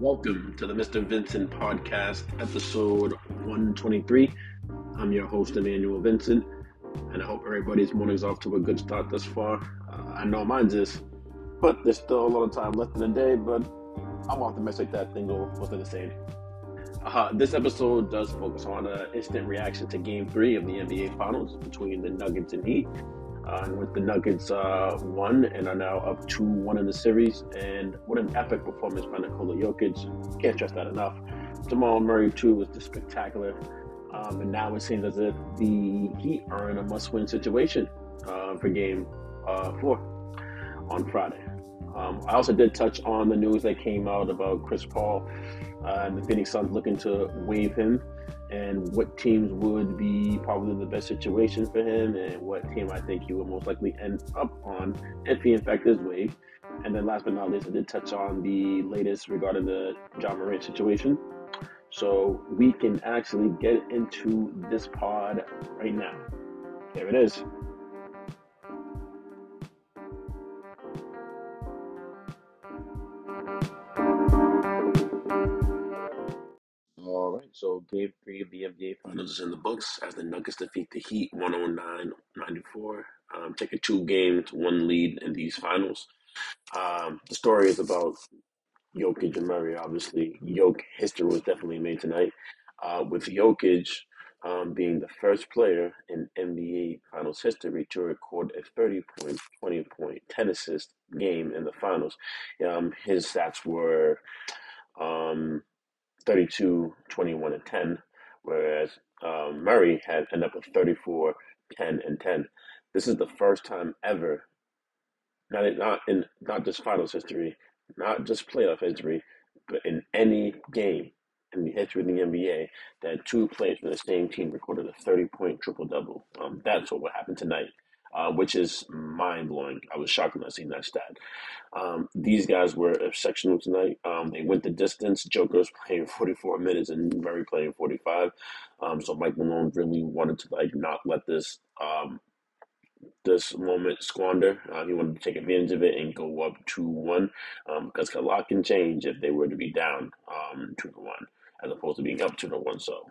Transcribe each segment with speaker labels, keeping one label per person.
Speaker 1: Welcome to the Mr. Vincent Podcast, episode 123. I'm your host, Emmanuel Vincent, and I hope everybody's morning's off to a good start thus far. Uh, I know mine's is, but there's still a lot of time left in the day, but I'm optimistic that things will, stay the same. Uh, this episode does focus on an instant reaction to Game 3 of the NBA Finals between the Nuggets and Heat. Uh, and with the Nuggets uh, won and are now up 2 1 in the series. And what an epic performance by Nikola Jokic. Can't stress that enough. Jamal Murray, too, was just spectacular. Um, and now it seems as if the Heat are in a must win situation uh, for game uh, four on Friday. Um, I also did touch on the news that came out about Chris Paul uh, and the Phoenix Suns looking to waive him and what teams would be probably the best situation for him and what team I think he would most likely end up on if he in fact is waived. And then last but not least, I did touch on the latest regarding the Ja Morant situation. So we can actually get into this pod right now. Here it is. So game three of the NBA Finals is in the books as the Nuggets defeat the Heat 109 94, um, taking two games, one lead in these finals. Um, the story is about Jokic and Murray, obviously. Jokic history was definitely made tonight, uh, with Jokic um, being the first player in NBA Finals history to record a 30 point, 20 point, 10 assist game in the finals. Um, his stats were um, 32, 21, and 10, whereas um, Murray had ended up with 34, 10, and 10. This is the first time ever, not in, not in not just finals history, not just playoff history, but in any game in the history of the NBA, that two players from the same team recorded a 30 point triple double. Um, that's what will happen tonight. Uh, which is mind blowing. I was shocked when I seen that stat. Um, these guys were exceptional tonight. Um, they went the distance. Joker's playing 44 minutes and Murray playing 45. Um, so Mike Malone really wanted to like not let this um, this moment squander. Uh, he wanted to take advantage of it and go up 2 1 um, because a lot can change if they were to be down um, 2 to 1 as opposed to being up 2 to 1. So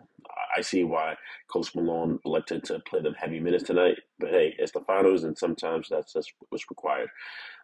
Speaker 1: I see why Coach Malone elected to play them heavy minutes tonight. But hey, it's the finals, and sometimes that's just what's required.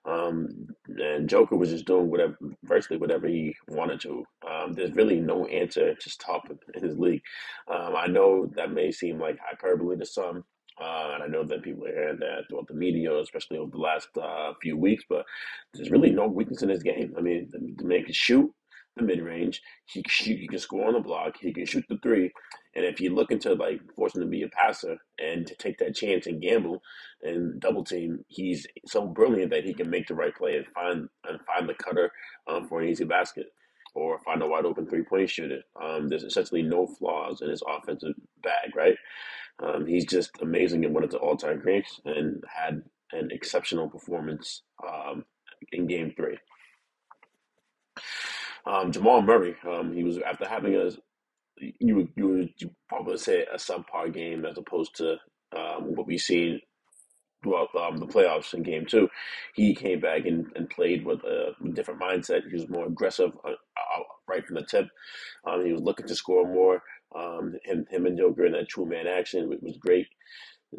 Speaker 1: Um, and Joker was just doing whatever, virtually whatever he wanted to. Um, there's really no answer to stop in his league. Um, I know that may seem like hyperbole to some, uh, and I know that people are hearing that throughout the media, especially over the last uh, few weeks, but there's really no weakness in his game. I mean, the, the man can shoot the mid range, he, can he can score on the block, he can shoot the three. And if you look into like forcing him to be a passer and to take that chance and gamble and double team, he's so brilliant that he can make the right play and find and find the cutter um, for an easy basket or find a wide open three point shooter. Um, there's essentially no flaws in his offensive bag, right? Um, he's just amazing and one of the all time greats and had an exceptional performance um, in game three. Um, Jamal Murray, um, he was after having a you would you would probably say a subpar game as opposed to um, what we've seen throughout um, the playoffs in game two. He came back and, and played with a different mindset. He was more aggressive uh, uh, right from the tip. Um, he was looking to score more. Um, him, him and Joker in that two man action was great,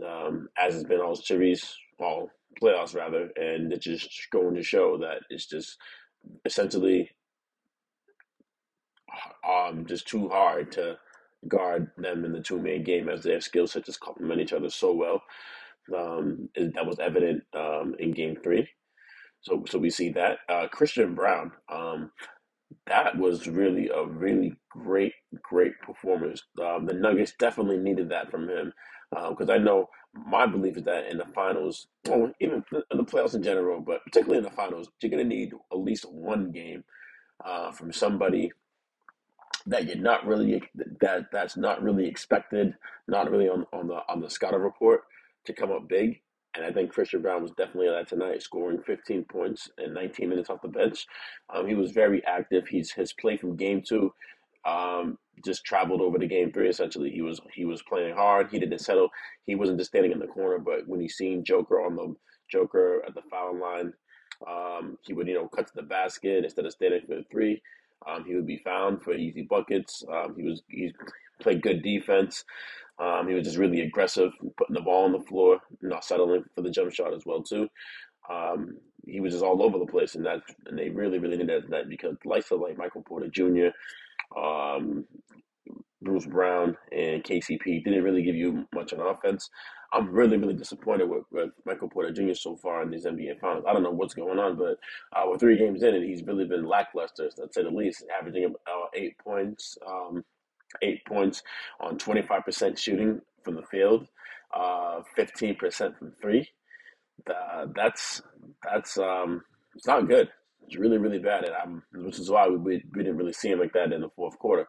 Speaker 1: um, as has been all series, all playoffs rather, and it's just going to show that it's just essentially um, just too hard to guard them in the two man game as their skill sets just complement each other so well. Um, that was evident um, in game three. So, so we see that uh, Christian Braun. Um, that was really a really great, great performance. Um, the Nuggets definitely needed that from him because uh, I know my belief is that in the finals, even in the playoffs in general, but particularly in the finals, you're going to need at least one game uh, from somebody that you're not really that that's not really expected, not really on, on the on the scouting report to come up big. And I think Christian Braun was definitely that tonight, scoring 15 points in 19 minutes off the bench. Um, he was very active. He's his play from game two um, just traveled over to game three. Essentially, he was he was playing hard. He didn't settle. He wasn't just standing in the corner, but when he seen Joker on the Joker at the foul line, um, he would you know cut to the basket instead of standing for the three. Um, he would be found for easy buckets. Um, he was he played good defense. Um, he was just really aggressive, putting the ball on the floor, not settling for the jump shot as well too. Um, he was just all over the place, and that and they really really needed that because likes of like Michael Porter Jr., um, Bruce Brown, and KCP didn't really give you much on offense. I'm really really disappointed with, with Michael Porter Jr. so far in these NBA Finals. I don't know what's going on, but uh, we're three games in, and he's really been lackluster, to say the least, averaging uh, eight points, um, eight points on 25% shooting from the field, uh, 15% from three that's that's um, it's not good. It's really really bad, and I'm, which is why we, we didn't really see him like that in the fourth quarter.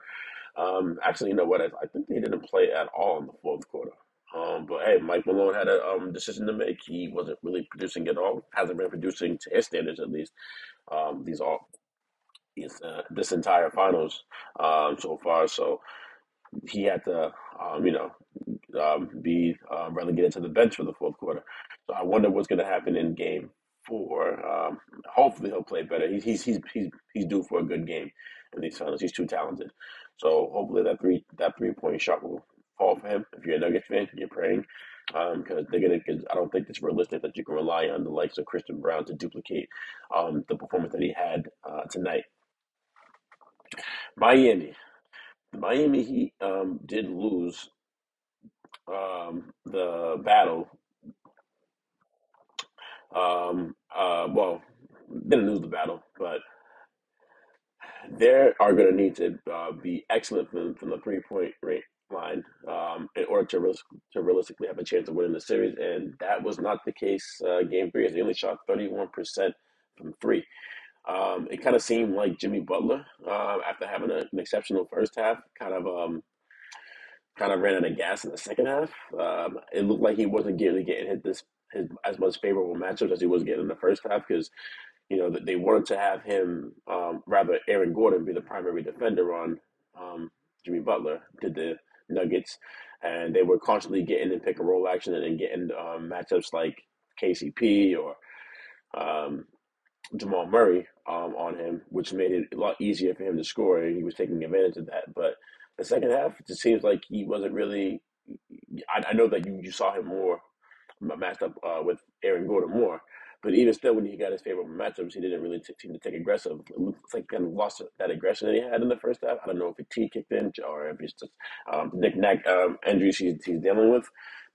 Speaker 1: Um, actually, you know what? I, I think they didn't play at all in the fourth quarter. Um, but hey, Mike Malone had a um, decision to make. He wasn't really producing at all. Hasn't been producing to his standards, at least. Um, these all these, uh, this entire finals um, so far. So he had to, um, you know, um, be uh, relegated to the bench for the fourth quarter. So I wonder what's going to happen in game four. Um, hopefully he'll play better. He's, he's he's he's he's due for a good game in these finals. He's too talented. So hopefully that three that three point shot will fall for him. If you're a Nuggets fan, you're praying because um, they're gonna. Cause I don't think it's realistic that you can rely on the likes of Christian Braun to duplicate um, the performance that he had uh, tonight. Miami, Miami Heat um, did lose um, the battle um, uh, well, didn't lose the battle, but they are going to need to uh, be excellent from, from the three point rate line um, in order to, risk, to realistically have a chance of winning the series. And that was not the case uh, game three, as they only shot 31% from three. Um, it kind of seemed like Jimmy Butler, uh, after having a, an exceptional first half, kind of um, kind of ran out of gas in the second half. Um, it looked like he wasn't getting getting hit this his, as much favorable matchups as he was getting in the first half because you know that they wanted to have him um, rather Aaron Gordon be the primary defender on um, Jimmy Butler did the Nuggets, and they were constantly getting in pick and roll action and getting um, matchups like KCP or um, Jamal Murray um, on him, which made it a lot easier for him to score, and he was taking advantage of that. But the second half, it just seems like he wasn't really. I, I know that you, you saw him more matched up uh, with Aaron Gordon more. But even still, when he got his favorable matchups, he didn't really t- seem to take aggressive. It looks like he kind of lost that aggression that he had in the first half. I don't know if fatigue kicked in or if it's just um, Nick Nack um, injuries he's, he's dealing with.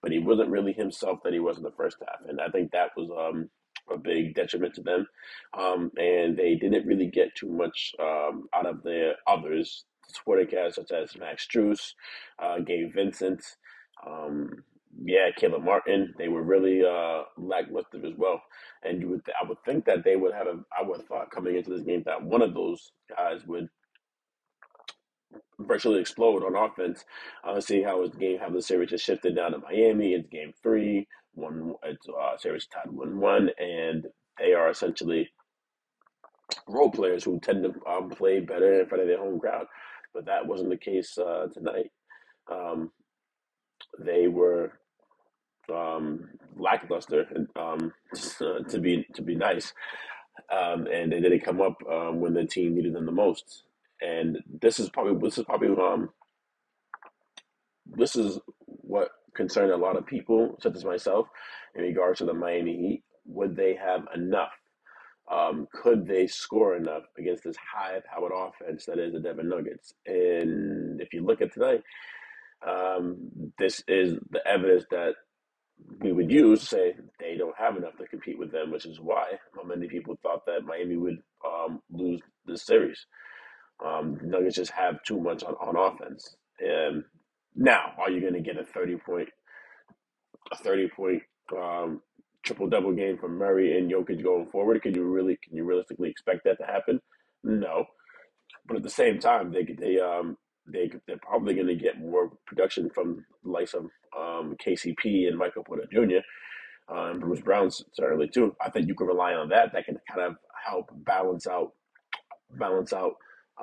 Speaker 1: But he wasn't really himself that he was in the first half. And I think that was um, a big detriment to them. Um, and they didn't really get too much um, out of the others, supporting cast such as Max Strus, uh, Gabe Vincent. Um, yeah, Caleb Martin, they were really uh, lackluster as well. And you would, I would think that they would have, a, I would have thought coming into this game that one of those guys would virtually explode on offense. Uh, see how his game, how the series has shifted down to Miami. It's game three, one, it's uh, series tied one one, and they are essentially role players who tend to um, play better in front of their home crowd. But that wasn't the case uh, tonight. Um, they were um, lackluster, um, uh, to be to be nice, um, and they didn't come up um, when the team needed them the most. And this is probably this is probably um, this is what concerned a lot of people, such as myself, in regards to the Miami Heat. Would they have enough? Um, could they score enough against this high-powered offense that is the Denver Nuggets? And if you look at tonight, um, this is the evidence that we would use say they don't have enough to compete with them, which is why many people thought that Miami would um, lose this series. Um, Nuggets just have too much on, on offense. And now, are you going to get a thirty point, a thirty point um, triple double game from Murray and Jokic going forward? Can you really, can you realistically expect that to happen? No. But at the same time, they they um they they're probably going to get more production from the likes of um, KCP and Michael Porter Jr. Um, Bruce Brown certainly too. I think you can rely on that. That can kind of help balance out balance out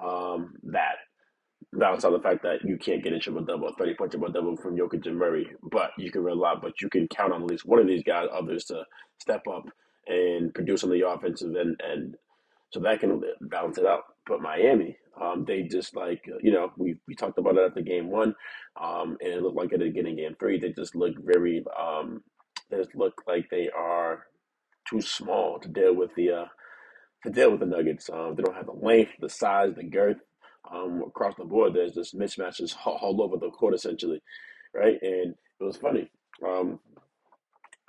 Speaker 1: um, that balance out the fact that you can't get a triple double, thirty point triple double from Jokic and Murray, but you can rely, but you can count on at least one of these guys, others to step up and produce on the offensive end, and so that can balance it out. but Miami, um, they just like uh, you know we we talked about it after game one, um, and it looked like it again in game three. They just look very um, they just look like they are too small to deal with the uh, to deal with the Nuggets. Um, they don't have the length, the size, the girth. Um, across the board, there's just mismatches all, all over the court essentially, right? And it was funny. Um,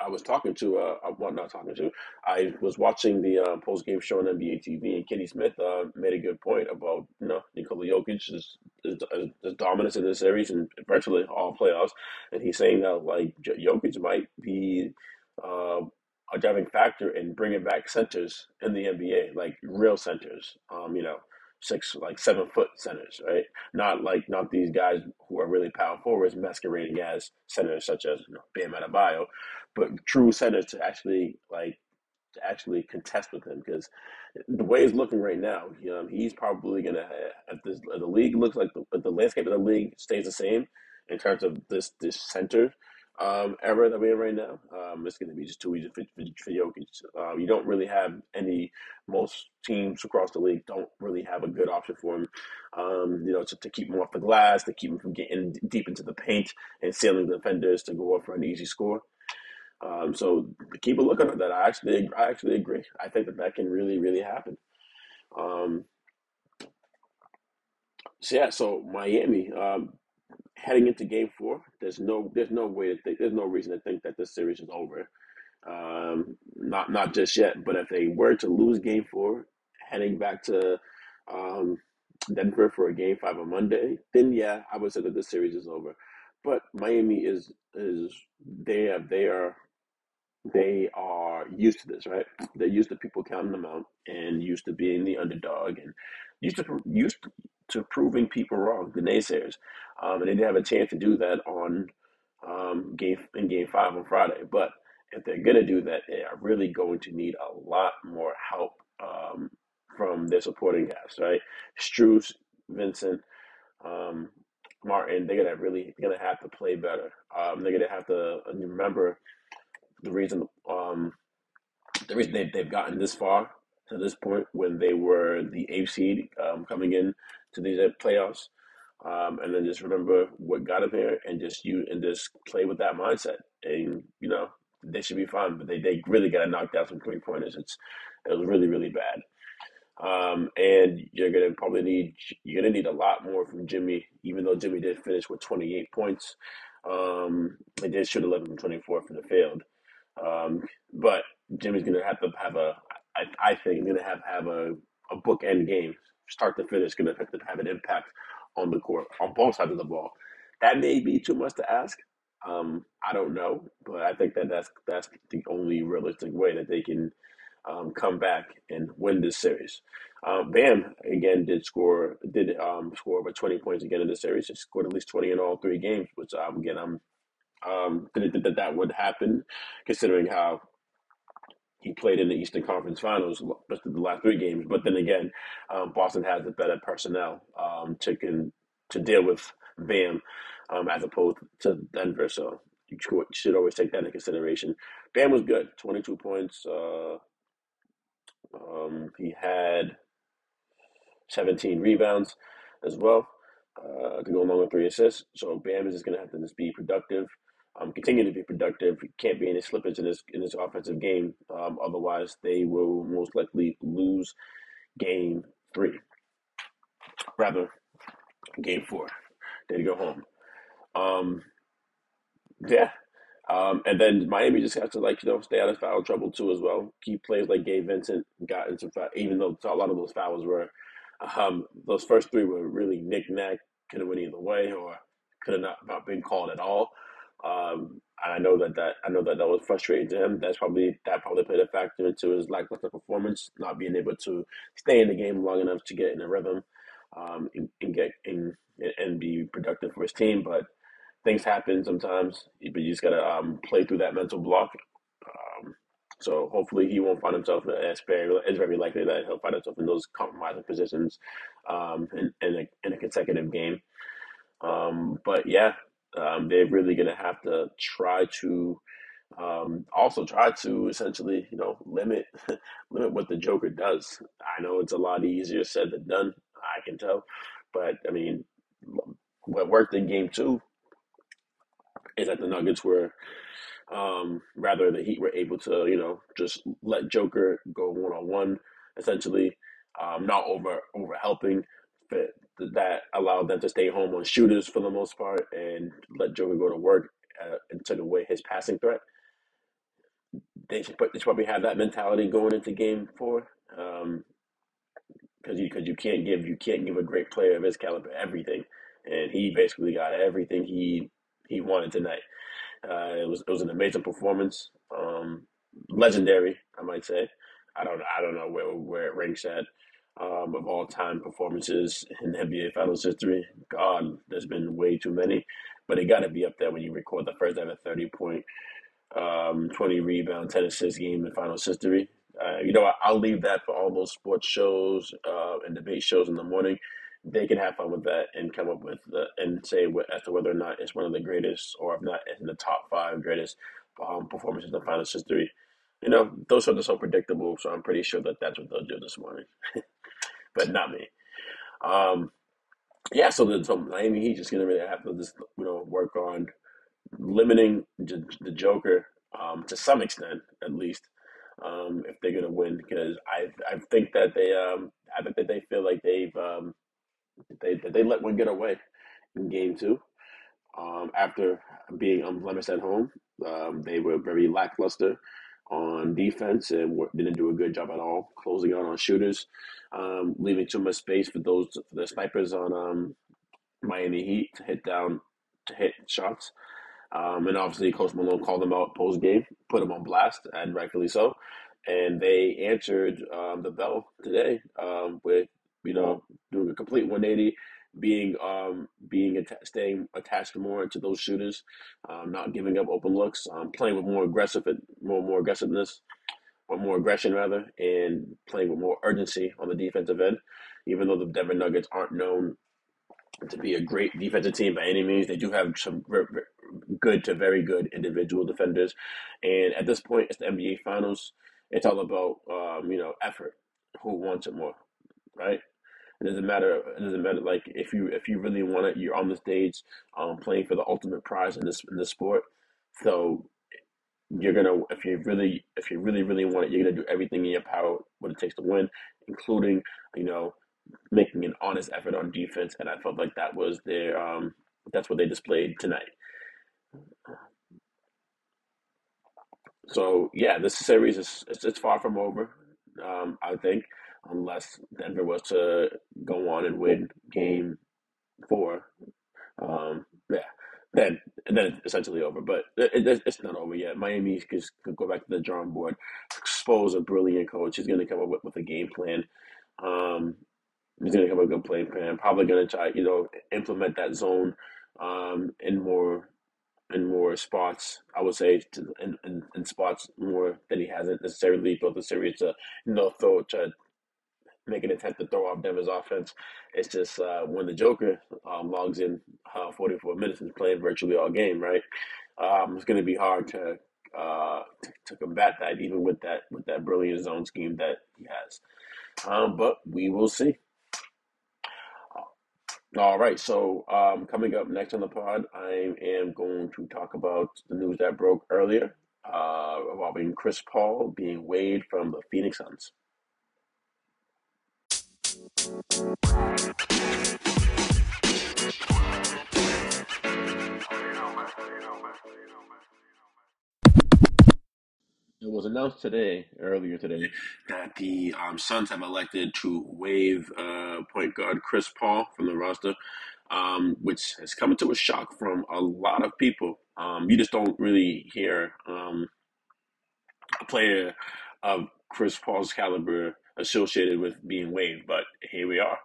Speaker 1: I was talking to, uh, uh, well, not talking to, I was watching the uh, post game show on NBA TV, and Kenny Smith uh, made a good point about, you know, Nikola Jokic is, in this series and virtually all playoffs. And he's saying that, like, Jokic might be uh, a driving factor in bringing back centers in the NBA, like real centers, um, you know, six, like seven foot centers, right? Not like, not these guys are really power forwards masquerading as centers such as, you know, Bam Adebayo but true centers to actually like to actually contest with him because the way it's looking right now, you know, he's probably gonna the league looks like the, the landscape of the league stays the same in terms of this this center um, era that we're in right now. Um, it's going to be just too easy for, for, for Jokic. Um, you don't really have any. Most teams across the league don't really have a good option for him. Um, you know, to, to keep him off the glass, to keep him from getting deep into the paint and sealing the defenders to go up for an easy score. Um, so keep a look at that. I actually, I actually agree. I think that that can really, really happen. Um, so yeah, so Miami um, heading into Game Four. There's no, there's no way to think. There's no reason to think that this series is over. Um, not, not just yet. But if they were to lose Game Four, heading back to um, Denver for a Game Five on Monday, then yeah, I would say that this series is over. But Miami is is they have they are they are used to this, right? They're used to people counting them out and used to being the underdog and used to used to proving people wrong, the naysayers. Um, and they didn't have a chance to do that on um, game in game five on Friday. But if they're gonna do that, they are really going to need a lot more help um, from their supporting cast, right? Strus, Vincent, um, Martin, they're gonna really they're gonna have to play better. Um, they're gonna have to remember the reason um, the reason they've, they've gotten this far to this point when they were the eighth seed um, coming in to these playoffs. Um, and then just remember what got them here and just you and just play with that mindset. And you know they should be fine but they, they really got to knock down some three pointers it's it was really really bad. Um, and you're gonna probably need you're gonna need a lot more from Jimmy even though Jimmy did finish with 28 points. Um, they did shoot 11 from 24 for the field. Um, but Jimmy's going to have to have a, I, I think, to have have a, a bookend game, start to finish, going to have an impact on the court on both sides of the ball. That may be too much to ask. Um, I don't know, but I think that that's that's the only realistic way that they can um, come back and win this series. Um, Bam again did score did um, score over twenty points again in this series. He scored at least twenty in all three games, which um, again I'm um, that that would happen, considering how he played in the Eastern Conference Finals the last three games. But then again, um, Boston has the better personnel um, to can to deal with Bam um, as opposed to Denver. So you should always take that into consideration. Bam was good, twenty two points. Uh, um, he had seventeen rebounds as well uh, to go along with three assists. So Bam is just going to have to just be productive um, continue to be productive. Can't be any slippage in this in this offensive game. Um, otherwise, they will most likely lose game three, rather game four. They go home. Um, yeah. Um, and then Miami just has to like you know stay out of foul trouble too as well. Keep players like Gabe Vincent got into foul, even though a lot of those fouls were um, those first three were really knick knack, could have went either way or could have not, not been called at all. Um, and I know that, that I know that that was frustrating to him. That's probably that probably played a factor into his lackluster performance, not being able to stay in the game long enough to get in a rhythm um, and, and get in and be productive for his team. But things happen sometimes, but you just gotta um, play through that mental block. Um, so hopefully he won't find himself as very it's very likely that he'll find himself in those compromising positions um, in, in, a, in a consecutive game. Um, but yeah, um, they're really going to have to try to Um, also try to essentially, you know, limit limit what the Joker does. I know it's a lot easier said than done. I can tell, but I mean, what worked in Game Two is that the Nuggets were um, rather, the Heat were able to, you know, just let Joker go one on one, essentially, um, not over over helping. But that allowed them to stay home on shooters for the most part and let Joker go to work uh, and took away his passing threat. They should, put, they should probably have that mentality going into Game Four, because um, you because you can't give you can't give a great player of his caliber everything, and he basically got everything he he wanted tonight. Uh, it was it was an amazing performance, um, legendary, I might say. I don't I don't know where where it ranks at um, of all time performances in NBA Finals history. God, there's been way too many, but it got to be up there when you record the first ever thirty point, um, twenty rebound, ten assist game in Finals history. Uh, you know, I, I'll leave that for all those sports shows uh, and debate shows in the morning they can have fun with that and come up with the, and say as to whether or not it's one of the greatest or if not in the top five greatest um, performances in finals history. You know, those are so predictable, so I'm pretty sure that that's what they'll do this morning, but not me. Um, yeah, so the so Miami Heat just gonna really have to just you know work on limiting the, the Joker um, to some extent, at least, um, if they're gonna win. Because I I think that they um I think that they feel like they've um they they let one get away in game two. Um, after being unblemished at home, um, they were very lackluster on defense and didn't do a good job at all closing out on shooters, um, leaving too much space for those for the snipers on um, Miami Heat to hit down to hit shots. Um, and obviously, Coach Malone called them out post game, put them on blast, and rightfully so. And they answered um, the bell today um, with you know, doing a complete 180, being um being att- staying attached more to those shooters, um, not giving up open looks, um, playing with more aggressive more more aggressiveness or more aggression rather, and playing with more urgency on the defensive end. Even though the Denver Nuggets aren't known to be a great defensive team by any means, they do have some good to very good individual defenders. And at this point, it's the NBA Finals. It's all about um, you know effort. Who wants it more, right? It doesn't matter. It doesn't matter. Like if you if you really want it, you're on the stage, um, playing for the ultimate prize in this in this sport. So you're gonna if you really if you really really want it, you're gonna do everything in your power what it takes to win, including you know making an honest effort on defense. And I felt like that was their um, that's what they displayed tonight. So yeah, this series is it's, it's far from over. Um, I think unless Denver was to go on and win Game Four. Um, yeah, then then it's essentially over. But it, it, it's not over yet. Miami could go back to the drawing board, expose a brilliant coach. He's going to come up with, with a game plan. Um, he's going to come up with a good play plan. Probably going to try, you know, implement that zone um, in more in more spots. I would say to, in, in, in spots more than he hasn't necessarily built the series to you know throw to make an attempt to throw off Denver's offense. It's just uh, when the Joker um, logs in uh, 44 minutes and playing virtually all game, right? Um, it's going to be hard to, uh, to, to combat that, even with that with that brilliant zone scheme that he has. Um, but we will see. All right, so um, coming up next on the pod, I am going to talk about the news that broke earlier uh, involving Chris Paul being waived from the Phoenix Suns. It was announced today, earlier today, that the um, Suns have elected to waive uh, point guard Chris Paul from the roster, um, which has come into a shock from a lot of people. Um, you just don't really hear um, a player of Chris Paul's caliber associated with being waived, but here we are.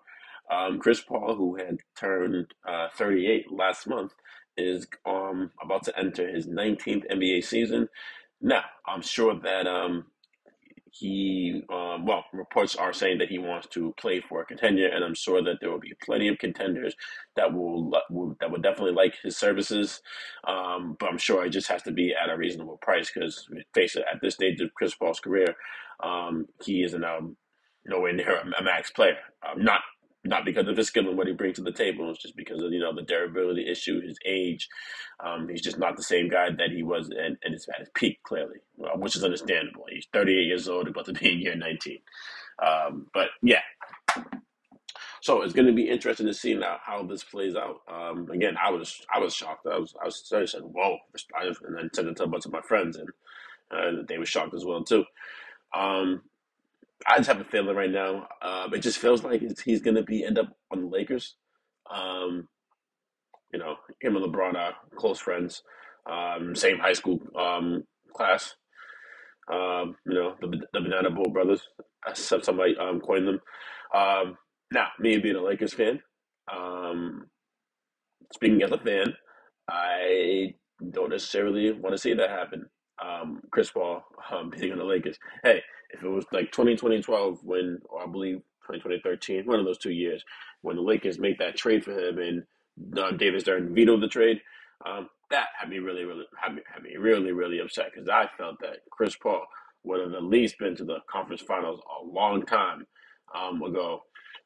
Speaker 1: Um, Chris Paul, who had turned uh, 38 last month, is um, about to enter his 19th NBA season. Now, I'm sure that um, he, um, well, reports are saying that he wants to play for a contender, and I'm sure that there will be plenty of contenders that will, will that will definitely like his services. Um, but I'm sure it just has to be at a reasonable price because, face it, at this stage of Chris Paul's career, um, he is an um, nowhere near a max player. Um, not not because of his skill and what he brings to the table. It's just because of you know the durability issue, his age. Um, he's just not the same guy that he was at, at, his, at his peak, clearly, uh, which is understandable. He's 38 years old, about to be in year 19. Um, but yeah. So it's going to be interesting to see now how this plays out. Um, again, I was I was shocked. I was I was I said, "Whoa!" and then said it to a bunch of my friends, and uh, they were shocked as well too. Um, I just have a feeling right now. Um, it just feels like he's going to be end up on the Lakers. Um, you know, him and LeBron are close friends, um, same high school um, class. Um, you know, the, the Banana Boat brothers. Somebody um, coined them. Now, me being a Lakers fan, speaking as a fan, I don't necessarily want to see that happen. Chris Paul being on the Lakers. Hey, if it was like 2020, 12, when, or I believe 2020, 13, one of those two years, when the Lakers made that trade for him and uh, David Stern vetoed the trade, um, that had me really, really, had me, had me really, really upset because I felt that Chris Paul would have at least been to the conference finals a long time um, ago,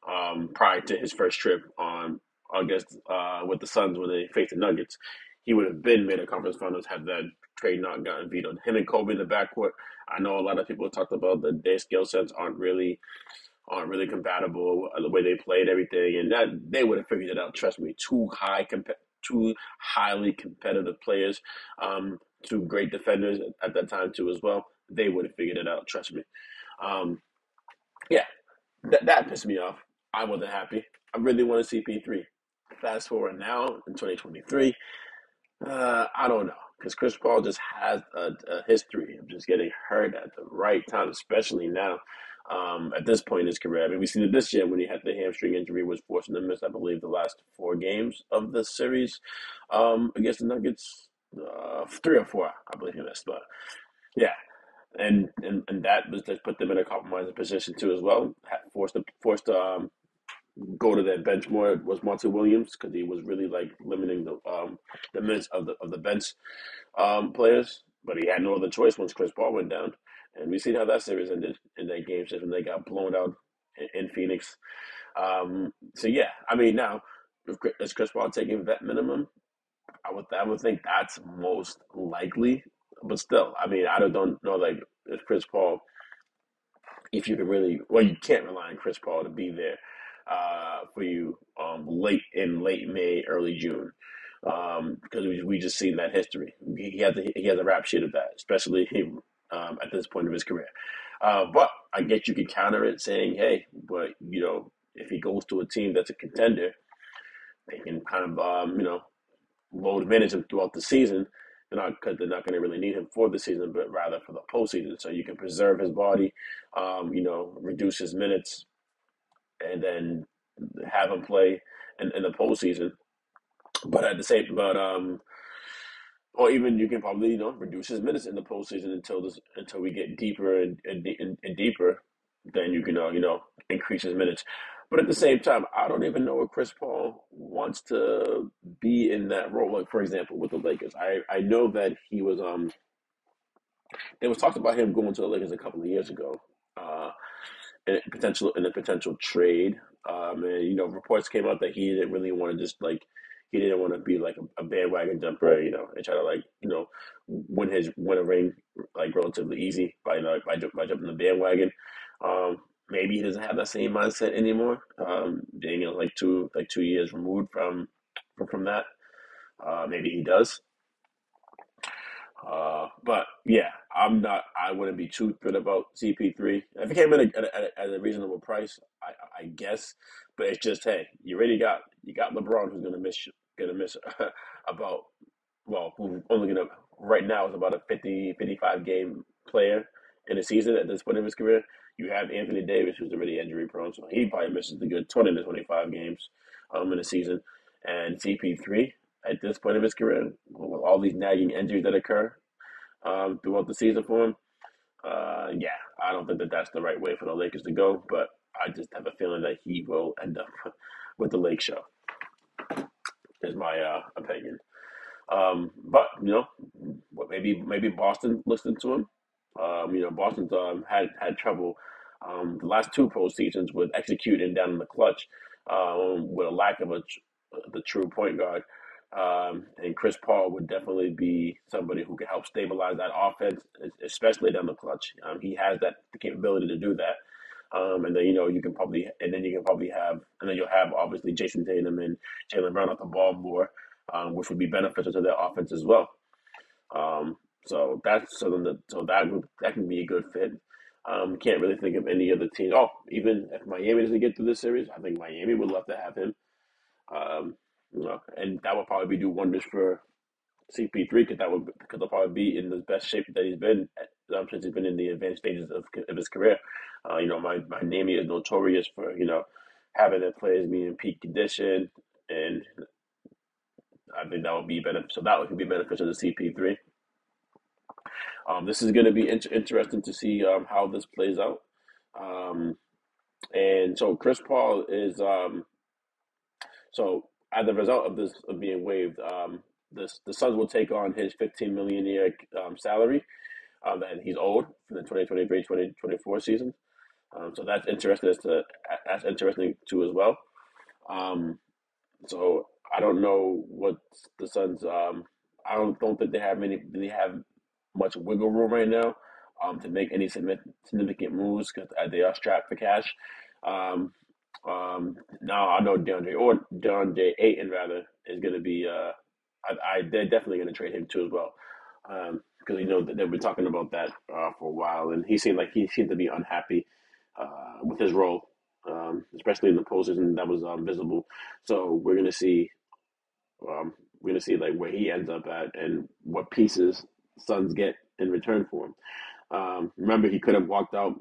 Speaker 1: um, prior to his first trip on August uh, with the Suns when they faced the Nuggets. He would have been made a conference finals had that trade not gotten vetoed. Him and Kobe in the backcourt. I know a lot of people talked about that their skill sets aren't really aren't really compatible the way they played everything, and that they would have figured it out. Trust me, two high comp- two highly competitive players, um, two great defenders at that time too as well. They would have figured it out. Trust me. Um, yeah, that that pissed me off. I wasn't happy. I really want to see P three. Fast forward now in 2023. Uh, I don't know because Chris Paul just has a, a, history of just getting hurt at the right time, especially now. Um, at this point in his career, I mean, we've seen it this year when he had the hamstring injury, was forcing to miss, I believe, the last four games of the series um, against the Nuggets. Uh, three or four, I believe he missed, but yeah, and and, and that was just put them in a compromising position too as well. Forced to forced to um, go to that bench more was Monty Williams because he was really like limiting the um the minutes of the of the bench um players, but he had no other choice once Chris Paul went down, and we seen how that series ended in that game just when they got blown out in, in Phoenix. Um, so yeah, I mean now is Chris Paul taking vet minimum? I would I would think that's most likely, but still, I mean I don't, don't know like if Chris Paul if you can really well you can't rely on Chris Paul to be there uh, for you um, late in late May, early June, um, because we, we just seen that history. He has a, he has a rap sheet of that, especially him, um, at this point of his career. Uh, but I guess you could counter it saying, hey, but you know, if he goes to a team that's a contender, they can kind of um, you know load manage him throughout the season. They're not because they're not going to really need him for the season, but rather for the postseason. So you can preserve his body, um, you know, reduce his minutes, and then have him play in, in the postseason. But at the same, but um, or even you can probably you know reduce his minutes in the postseason until this until we get deeper and and, and, and deeper. Then you can uh, you know increase his minutes. But at the same time, I don't even know if Chris Paul wants to be in that role. Like for example, with the Lakers, I I know that he was um. There was talked about him going to the Lakers a couple of years ago. In potential in a potential trade. Um, and you know, reports came out that he didn't really want to just like he didn't want to be like a, a bandwagon jumper, you know, and try to like you know win his win a ring like relatively easy by you know by, by jumping the bandwagon. Um, maybe he doesn't have that same mindset anymore. Um, being you know, like two like two years removed from from, from that. Uh, maybe he does. Uh, but yeah, I'm not. I wouldn't be too thrilled about CP3. If it came in at a, at a, at a reasonable price, I, I guess. But it's just hey, you already got you got LeBron who's gonna miss gonna miss about well, who's only gonna right now is about a 50, 55 game player in a season at this point of his career. You have Anthony Davis who's already injury prone, so he probably misses the good twenty to twenty five games um in a season. And CP3 at this point of his career, with all these nagging injuries that occur um, throughout the season for him, uh, yeah, I don't think that that's the right way for the Lakers to go, but I just have a feeling that he will end up with the Lake Show. Is my uh, opinion. Um, but you know, maybe maybe Boston listened to him. Um, you know, Boston's um, had had trouble um, the last two postseasons with executing down in the clutch um, with a lack of a the true point guard. Um, and Chris Paul would definitely be somebody who can help stabilize that offense, especially down the clutch. Um, he has that the capability to do that. Um, and then you know you can probably and then you can probably have and then you'll have obviously Jayson Tatum and Jaylen Brown off the ball more, um, which would be beneficial to their offense as well. Um, so that's something that so that would that can be a good fit. Um, can't really think of any other team. Oh, even if Miami doesn't get through this series, I think Miami would love to have him. You know, and that would probably be do wonders for CP3 because that would because he'll probably be in the best shape that he's been um, since he's been in the advanced stages of, of his career. Uh, you know, my my Miami is notorious for you know having their players be in peak condition, and I think that would be beneficial. So that would be beneficial to CP3. Um, this is going to be in- interesting to see um, how this plays out. Um, and so Chris Paul is um, so as a result of this of being waived, um, this the Suns will take on his 15 million year um, salary um, that he's owed for the 2023-2024 season. Um, so that's interesting as to that's interesting too as well. Um, so I don't know what the Suns. Um, I don't don't think they have many. They have much wiggle room right now um, to make any significant moves because uh, they are strapped for cash. Um, um, now I know DeAndre or DeAndre Ayton rather is going to be. Uh, I, I they're definitely going to trade him too as well. because um, you know that they've been talking about that uh, for a while, and he seemed like he seemed to be unhappy uh, with his role, um, especially in the postseason that was um, visible. So we're gonna see, um, we're gonna see like where he ends up at and what pieces Suns get in return for him. Um, remember, he could have walked out.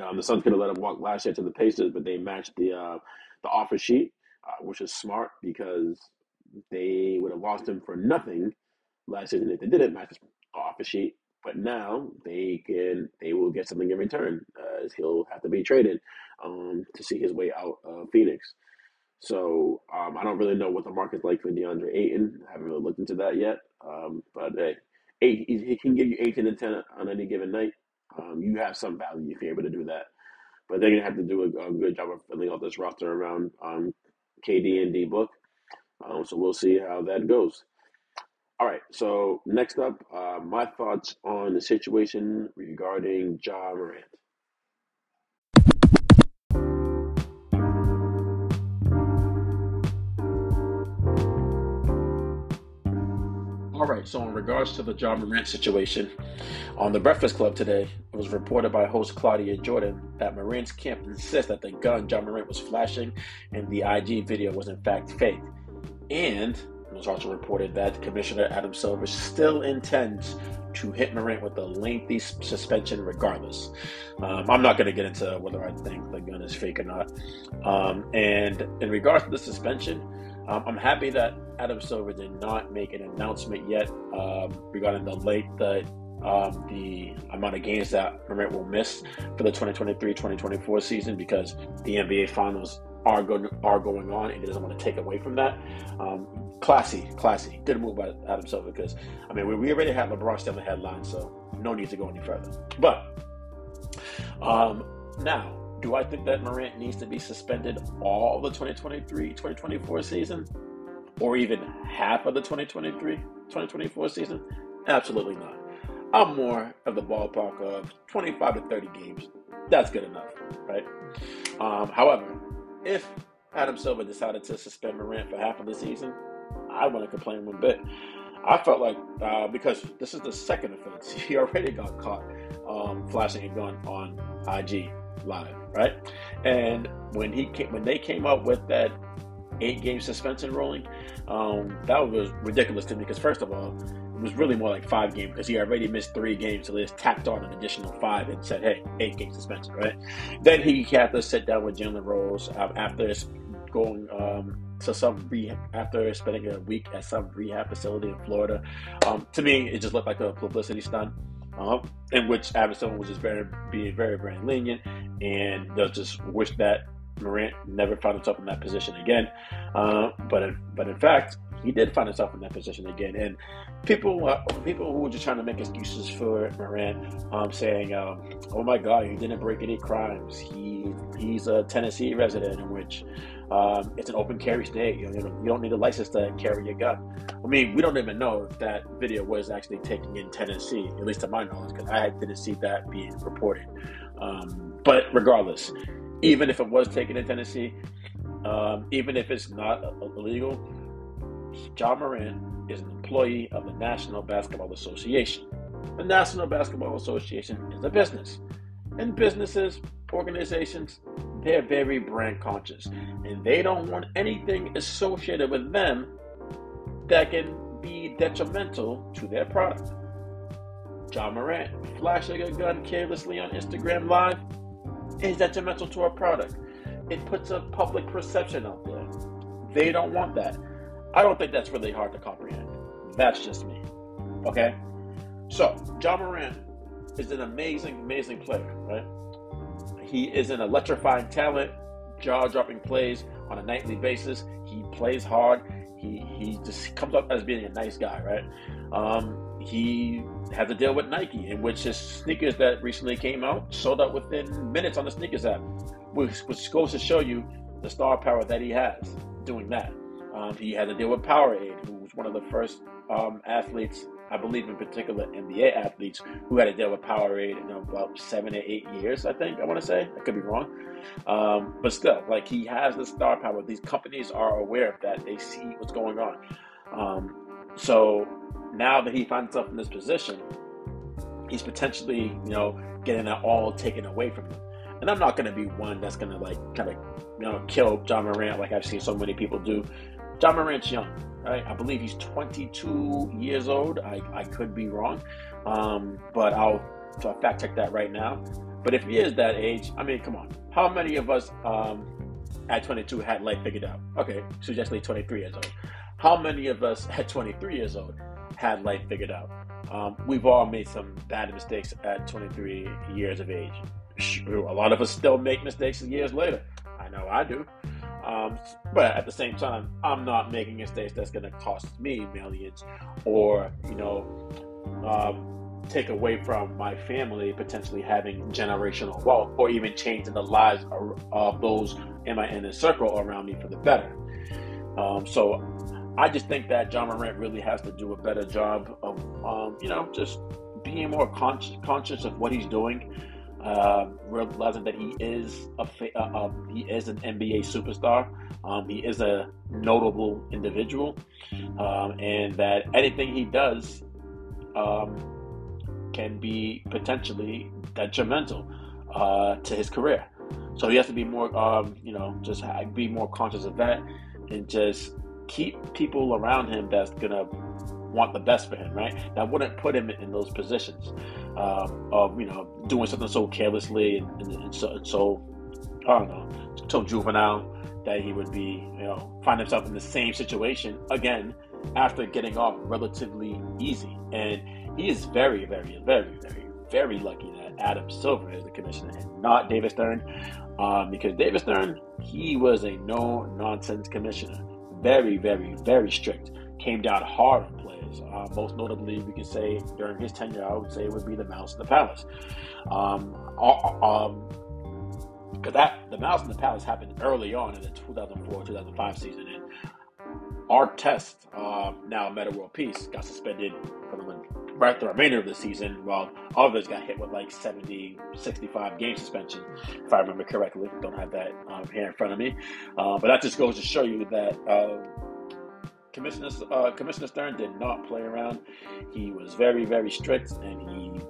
Speaker 1: Um, the Suns could have let him walk last year to the Pacers, but they matched the uh, the offer sheet, uh, which is smart because they would have lost him for nothing last season if they didn't match the offer sheet. But now they can they will get something in return, as he'll have to be traded um, to see his way out of Phoenix. So um, I don't really know what the market's like for DeAndre Ayton. I haven't really looked into that yet. Um, but hey, eight, he can give you 18 and 10 on any given night. Um, you have some value if you're able to do that. But they're going to have to do a, a, good job of filling out this roster around um, KD and D Book. Um, so we'll see how that goes. All right. So next up, uh, my thoughts on the situation regarding Ja Morant. All right, so in regards to the Ja Morant situation, on the Breakfast Club today, it was reported by host Claudia Jordan that Morant's camp insists that the gun Ja Morant was flashing in the IG video was in fact fake. And it was also reported that Commissioner Adam Silver still intends to hit Morant with a lengthy suspension regardless. Um, I'm not going to get into whether I think the gun is fake or not. Um, and in regards to the suspension, um, I'm happy that Adam Silver did not make an announcement yet um, regarding the late the um, the amount of games that Morant will miss for the 2023-2024 season because the NBA Finals are going are going on, and he doesn't want to take away from that. Um, classy, classy, good move by Adam Silver because I mean we, we already have LeBron still in the headline, so no need to go any further. But um, now do I think that Morant needs to be suspended all the 2023 2024 season? Or even half of the 2023 2024 season? Absolutely not. I'm more of the ballpark of 25 to 30 games. That's good enough, right? Um, however, if Adam Silver decided to suspend Morant for half of the season, I wouldn't complain one bit. I felt like uh, because this is the second offense, he already got caught um, flashing a gun on IG live, right? And when he came, when they came up with that eight game suspension ruling, um, that was ridiculous to me because first of all, it was really more like five games because he already missed three games, so they just tacked on an additional five and said, "Hey, eight game suspension," right? Then he had to sit down with Jalen Rose um, after going um, to some rehab after spending a week at some rehab facility in Florida. Um, to me, it just looked like a publicity stunt.
Speaker 2: uh, in which Silver was just very being very very lenient, and they'll just wish that Morant never found himself in that position again. Uh, but but in fact, he did find himself in that position again. And people uh, people who were just trying to make excuses for Morant, um, saying, um, "Oh my God, he didn't break any crimes. He he's a Tennessee resident, in which um, it's an open carry state. You, know, you don't need a license to carry a gun." I mean, we don't even know if that video was actually taken in Tennessee, at least to my knowledge, because I didn't see that being reported. Um, but regardless, even if it was taken in Tennessee, um, even if it's not illegal, Ja Morant is an employee of the National Basketball Association. The National Basketball Association is a business. And businesses, organizations, they're very brand conscious. And they don't want anything associated with them that can be detrimental to their product. Ja Morant flashing a gun carelessly on Instagram Live is detrimental to our product. It puts a public perception out there. They don't want that. I don't think that's really hard to comprehend. That's just me. Okay? So, Ja Morant is an amazing, amazing player, right? He is an electrifying talent, jaw dropping plays on a nightly basis. He plays hard. He, he just comes up as being a nice guy, right? Um, he has a deal with Nike, in which his sneakers that recently came out sold out within minutes on the sneakers app, which, which goes to show you the star power that he has doing that. Um, he had to deal with Powerade, who was one of the first um, athletes, I believe in particular NBA athletes, who had to deal with Powerade in about seven or eight years, I think, I want to say. I could be wrong. Um, but still, like he has the star power. These companies are aware of that. They see what's going on. Um, so now that he finds himself in this position, he's potentially, you know, getting that all taken away from him. And I'm not going to be one that's going to like kind of, you know, kill Ja Morant like I've seen so many people do. Ja Morant's young, right? I believe he's 22 years old. I, I could be wrong, um, but I'll so I'll fact check that right now. But if he is that age, I mean, come on. How many of us um, at 22 had life figured out? Okay, suggestively 23 years old. How many of us at 23 years old had life figured out? Um, we've all made some bad mistakes at 23 years of age. A lot of us still make mistakes years later. I know I do. Um, but at the same time, I'm not making mistakes that's going to cost me millions or, you know, um, take away from my family potentially having generational wealth or even changing the lives of those in my inner circle around me for the better. Um, so I just think that Ja Morant really has to do a better job of, um, you know, just being more con- conscious of what he's doing uh, realizing that he is a uh, uh, he is an NBA superstar. Um, he is a notable individual, um, and that anything he does um, can be potentially detrimental uh, to his career. So he has to be more, um, you know, just be more conscious of that, and just keep people around him that's gonna want the best for him, right? That wouldn't put him in those positions um, of you know doing something so carelessly and, and, and, so, and, so, I don't know so juvenile that he would be you know find himself in the same situation again after getting off relatively easy. And he is very, very, very, very, very lucky that Adam Silver is the commissioner and not David Stern, um, because David Stern he was a no nonsense commissioner, very, very, very strict. Came down hard on players. Uh, most notably, we could say during his tenure, I would say it would be the Malice in the Palace. Um, um, because that the Malice in the Palace happened early on in the 2004-2005 season, and Artest, uh, now Metta World Peace, got suspended for the right the remainder of the season, while others got hit with like 70, 65 game suspension, if I remember correctly. Don't have that um, here in front of me, uh, but that just goes to show you that. Uh, Commissioner, uh, Commissioner Stern did not play around. He was very, very strict, and he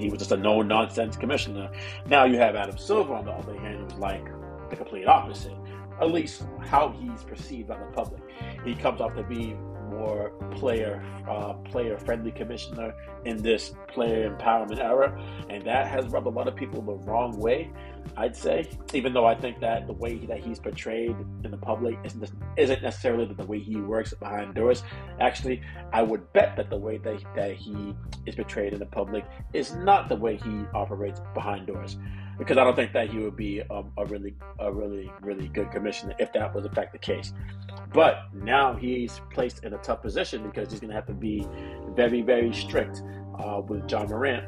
Speaker 2: he was just a no nonsense commissioner. Now you have Adam Silver on the other hand, who's like the complete opposite. At least how he's perceived by the public. He comes off to be more player uh, player friendly commissioner in this player empowerment era, and that has rubbed a lot of people the wrong way. I'd say, even though I think that the way that he's portrayed in the public isn't, isn't necessarily the way he works behind doors. Actually, I would bet that the way that, that he is portrayed in the public is not the way he operates behind doors because I don't think that he would be um, a really, a really, really good commissioner if that was in fact the case. But now he's placed in a tough position because he's going to have to be very, very strict uh, with Ja Morant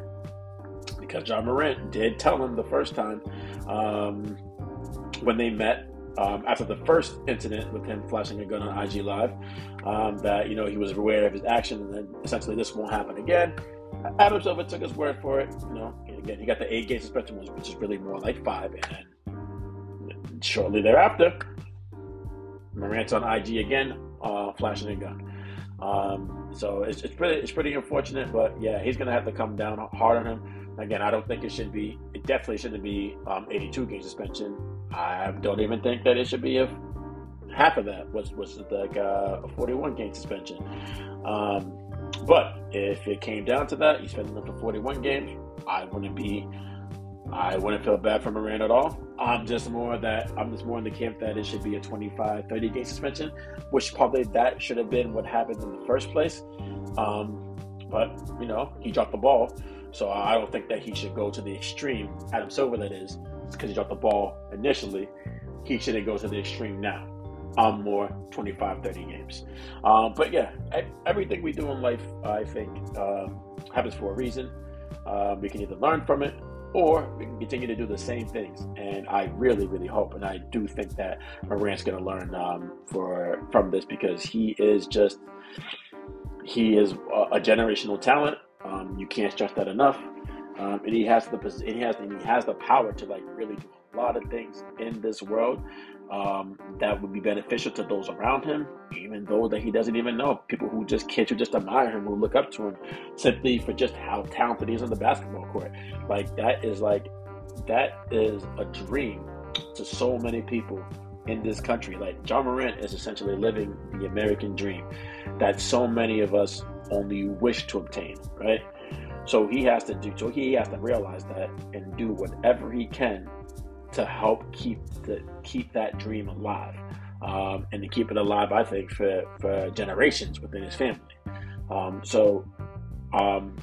Speaker 2: because Ja Morant did tell him the first time um, when they met um, after the first incident with him flashing a gun on IG Live um, that you know he was aware of his action and then essentially this won't happen again. Adam Silver took his word for it. You know, again, he got the eight game suspension, which is really more like five. And shortly thereafter, Morant's on IG again, uh, flashing a gun. Um, so it's, it's pretty it's pretty unfortunate, but yeah, he's gonna have to come down hard on him. Again, I don't think it should be. It definitely shouldn't be um, 82 game suspension. I don't even think that it should be a half of that was was like uh, a 41 game suspension. Um, but if it came down to that, he's spending up to 41 games. I wouldn't be, I wouldn't feel bad for Morant at all. I'm just more that I'm just more in the camp that it should be a 25, 30 game suspension, which probably that should have been what happened in the first place. Um, but you know, he dropped the ball, so I don't think that he should go to the extreme. Adam Silver, that is, because he dropped the ball initially. He shouldn't go to the extreme now on more 25, 30 games. Um, but yeah, everything we do in life, I think, um, happens for a reason. Um, we can either learn from it or we can continue to do the same things. And I really, really hope, and I do think that Morant's going to learn um, for from this because he is just he is a, a generational talent. Um, you can't stress that enough. Um, and he has the he has and he has the power to like really do a lot of things in this world um, that would be beneficial to those around him, even though that he doesn't even know. People who just kids who just admire him, who look up to him, simply for just how talented he is on the basketball court. Like that is like that is a dream to so many people in this country. Like Ja Morant is essentially living the American dream that so many of us only wish to obtain, right? So he has to do so he has to realize that and do whatever he can to help keep the keep that dream alive, um, and to keep it alive. I think for for generations within his family. Um, so, um,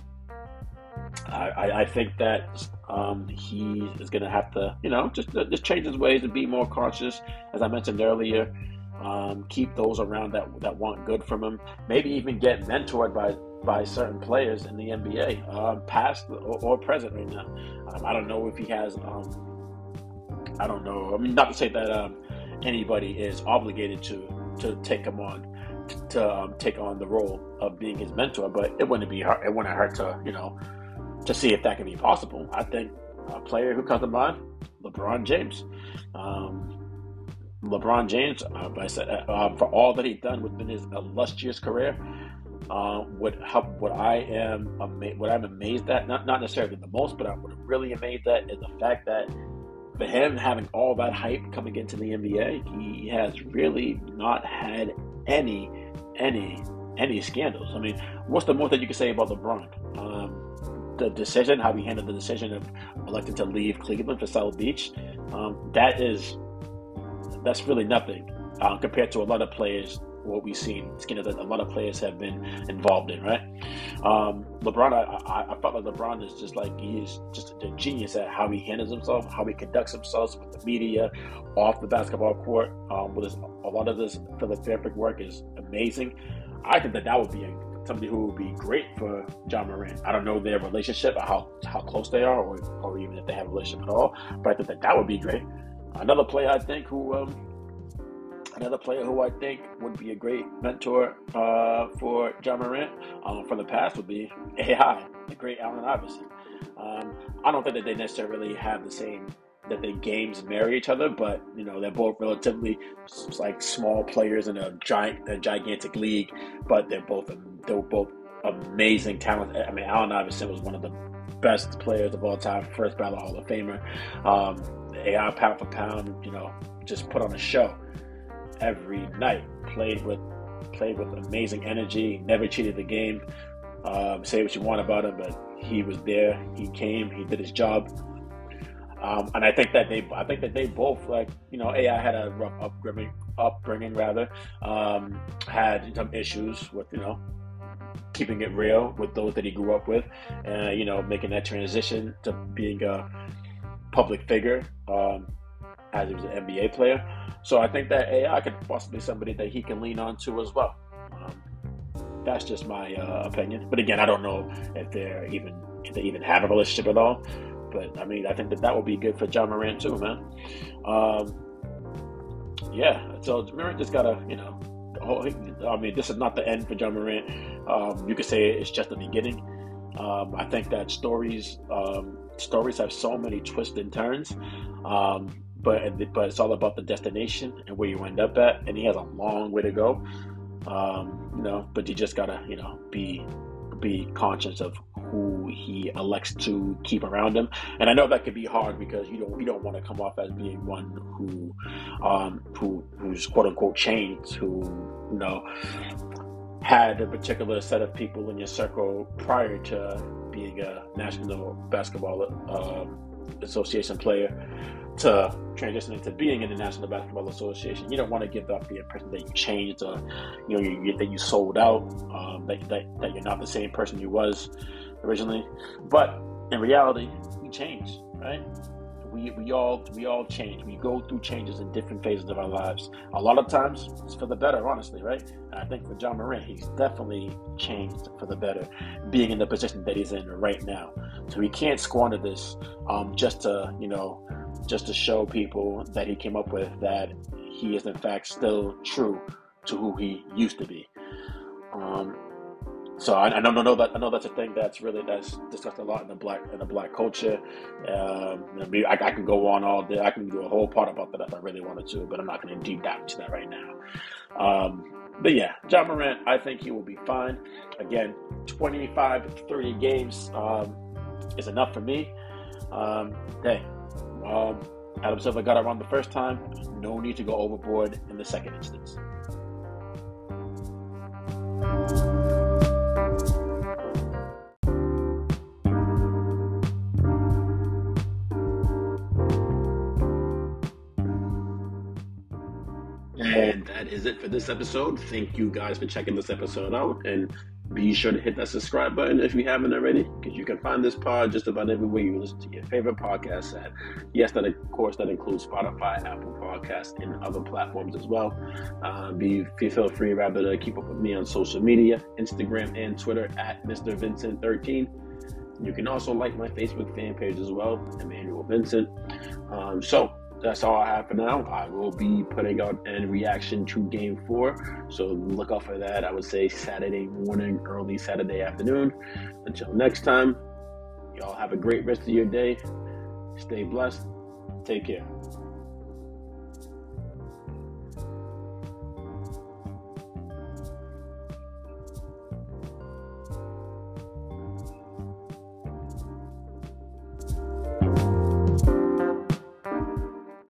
Speaker 2: I, I, think that um, he is going to have to, you know, just just change his ways and be more cautious. As I mentioned earlier, um, keep those around that that want good from him. Maybe even get mentored by by certain players in the NBA, um, past or, or, present right now. Um, I don't know if he has um, I don't know. I mean, not to say that um, anybody is obligated to to take him on to um, take on the role of being his mentor, but it wouldn't be hard. It wouldn't hurt to you know to see if that can be possible. I think a player who comes to mind, LeBron James. Um, LeBron James, uh, I said, uh, uh, for all that he's done within his illustrious career, uh, what help what I am ama- what I'm amazed at, not not necessarily the most, but I'm really amazed at is the fact that for him having all that hype coming into the NBA, he has really not had any, any, any scandals. I mean, what's the most that you can say about LeBron? Um, the decision, how he handled the decision of electing to leave Cleveland for South Beach, um, that is, that's really nothing uh, compared to a lot of players what we've seen, you know, that a lot of players have been involved in, right? Um, LeBron, I, I, I, felt like LeBron is just like he's just a genius at how he handles himself, how he conducts himself with the media, off the basketball court. Um, with his, a lot of this philanthropic work is amazing. I think that that would be a, somebody who would be great for Ja Morant. I don't know their relationship, or how how close they are, or, or even if they have a relationship at all. But I think that that would be great. Another player I think who um, Another player who I think would be a great mentor uh, for Ja Morant um, from the past would be AI, the great Allen Iverson. Um, I don't think that they necessarily have the same that their games marry each other, but you know they're both relatively like small players in a giant, a gigantic league. But they're both they're both amazing talent. I mean, Allen Iverson was one of the best players of all time, first ballot Hall of Famer. Um, AI pound for pound, you know, just put on a show every night. Played with played with amazing energy, never cheated the game. Um, say what you want about him, but he was there. He came. He did his job. Um, and I think that they, I think that they both like, you know, AI had a rough upbringing, upbringing rather, um, had some issues with, you know, keeping it real with those that he grew up with, and you know, making that transition to being a public figure um, as he was an NBA player. So I think that AI could possibly be somebody that he can lean on to as well. Um, that's just my uh, opinion. But again, I don't know if they're even if they even have a relationship at all. But I mean, I think that that would be good for Ja Morant too, man. Um, yeah, so Morant just gotta, you know, I mean, this is not the end for Ja Morant. Um, you could say it's just the beginning. Um, I think that stories um, stories have so many twists and turns, um, but but it's all about the destination and where you end up at. And he has a long way to go, um, you know. But you just gotta you know be be conscious of who he elects to keep around him. And I know that could be hard because you don't you don't want to come off as being one who um, who who's quote unquote changed, who you know had a particular set of people in your circle prior to being a national basketball um, association player to transition into being in the National Basketball Association. You don't want to give up the impression that you changed, or you know, you, that you sold out, um, that, that, that you're not the same person you was originally. But in reality, you change, right? We, we all we all change. We go through changes in different phases of our lives. A lot of times it's for the better, honestly, right? And I think for Ja Morant, he's definitely changed for the better, being in the position that he's in right now. So he can't squander this um, just to you know just to show people that he came up with that he is in fact still true to who he used to be. Um, so I, I, know that I know that's a thing that's really that's discussed a lot in the black in the black culture. Um, I, I, can go on all day. I can do a whole part about that if I really wanted to, but I'm not going to deep dive into that right now. Um, but yeah, Ja Morant, I think he will be fine. Again, 25 30 games um, is enough for me. Um, hey, um, Adam Silver got it wrong the first time. No need to go overboard in the second instance.
Speaker 1: This episode. Thank you guys for checking this episode out. And be sure to hit that subscribe button if you haven't already, because you can find this pod just about everywhere you listen to your favorite podcast at. Yes, that of course that includes Spotify, Apple Podcasts, and other platforms as well. Uh, be feel free rather to keep up with me on social media, Instagram and Twitter at Mr. Vincent13. You can also like my Facebook fan page as well, Emmanuel Vincent. Um, so that's all I have for now. I will be putting out a reaction to game four. So look out for that. I would say Saturday morning, early Saturday afternoon. Until next time, y'all have a great rest of your day. Stay blessed. Take care.